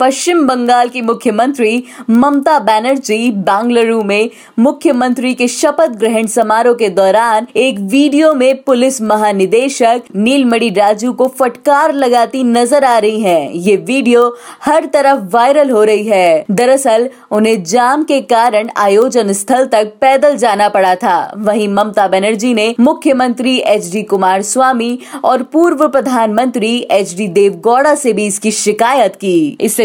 पश्चिम बंगाल की मुख्यमंत्री ममता बनर्जी बेंगलुरु में मुख्यमंत्री के शपथ ग्रहण समारोह के दौरान एक वीडियो में पुलिस महानिदेशक नीलमणि राजू को फटकार लगाती नज़र आ रही हैं। ये वीडियो हर तरफ़ वायरल हो रही है। दरअसल, उन्हें जाम के कारण आयोजन स्थल तक पैदल जाना पड़ा था। वहीं ममता बनर्जी ने मुख्यमंत्री एच डी कुमार स्वामी और पूर्व प्रधानमंत्री एच डी देवगौड़ा से भी इसकी शिकायत की। इससे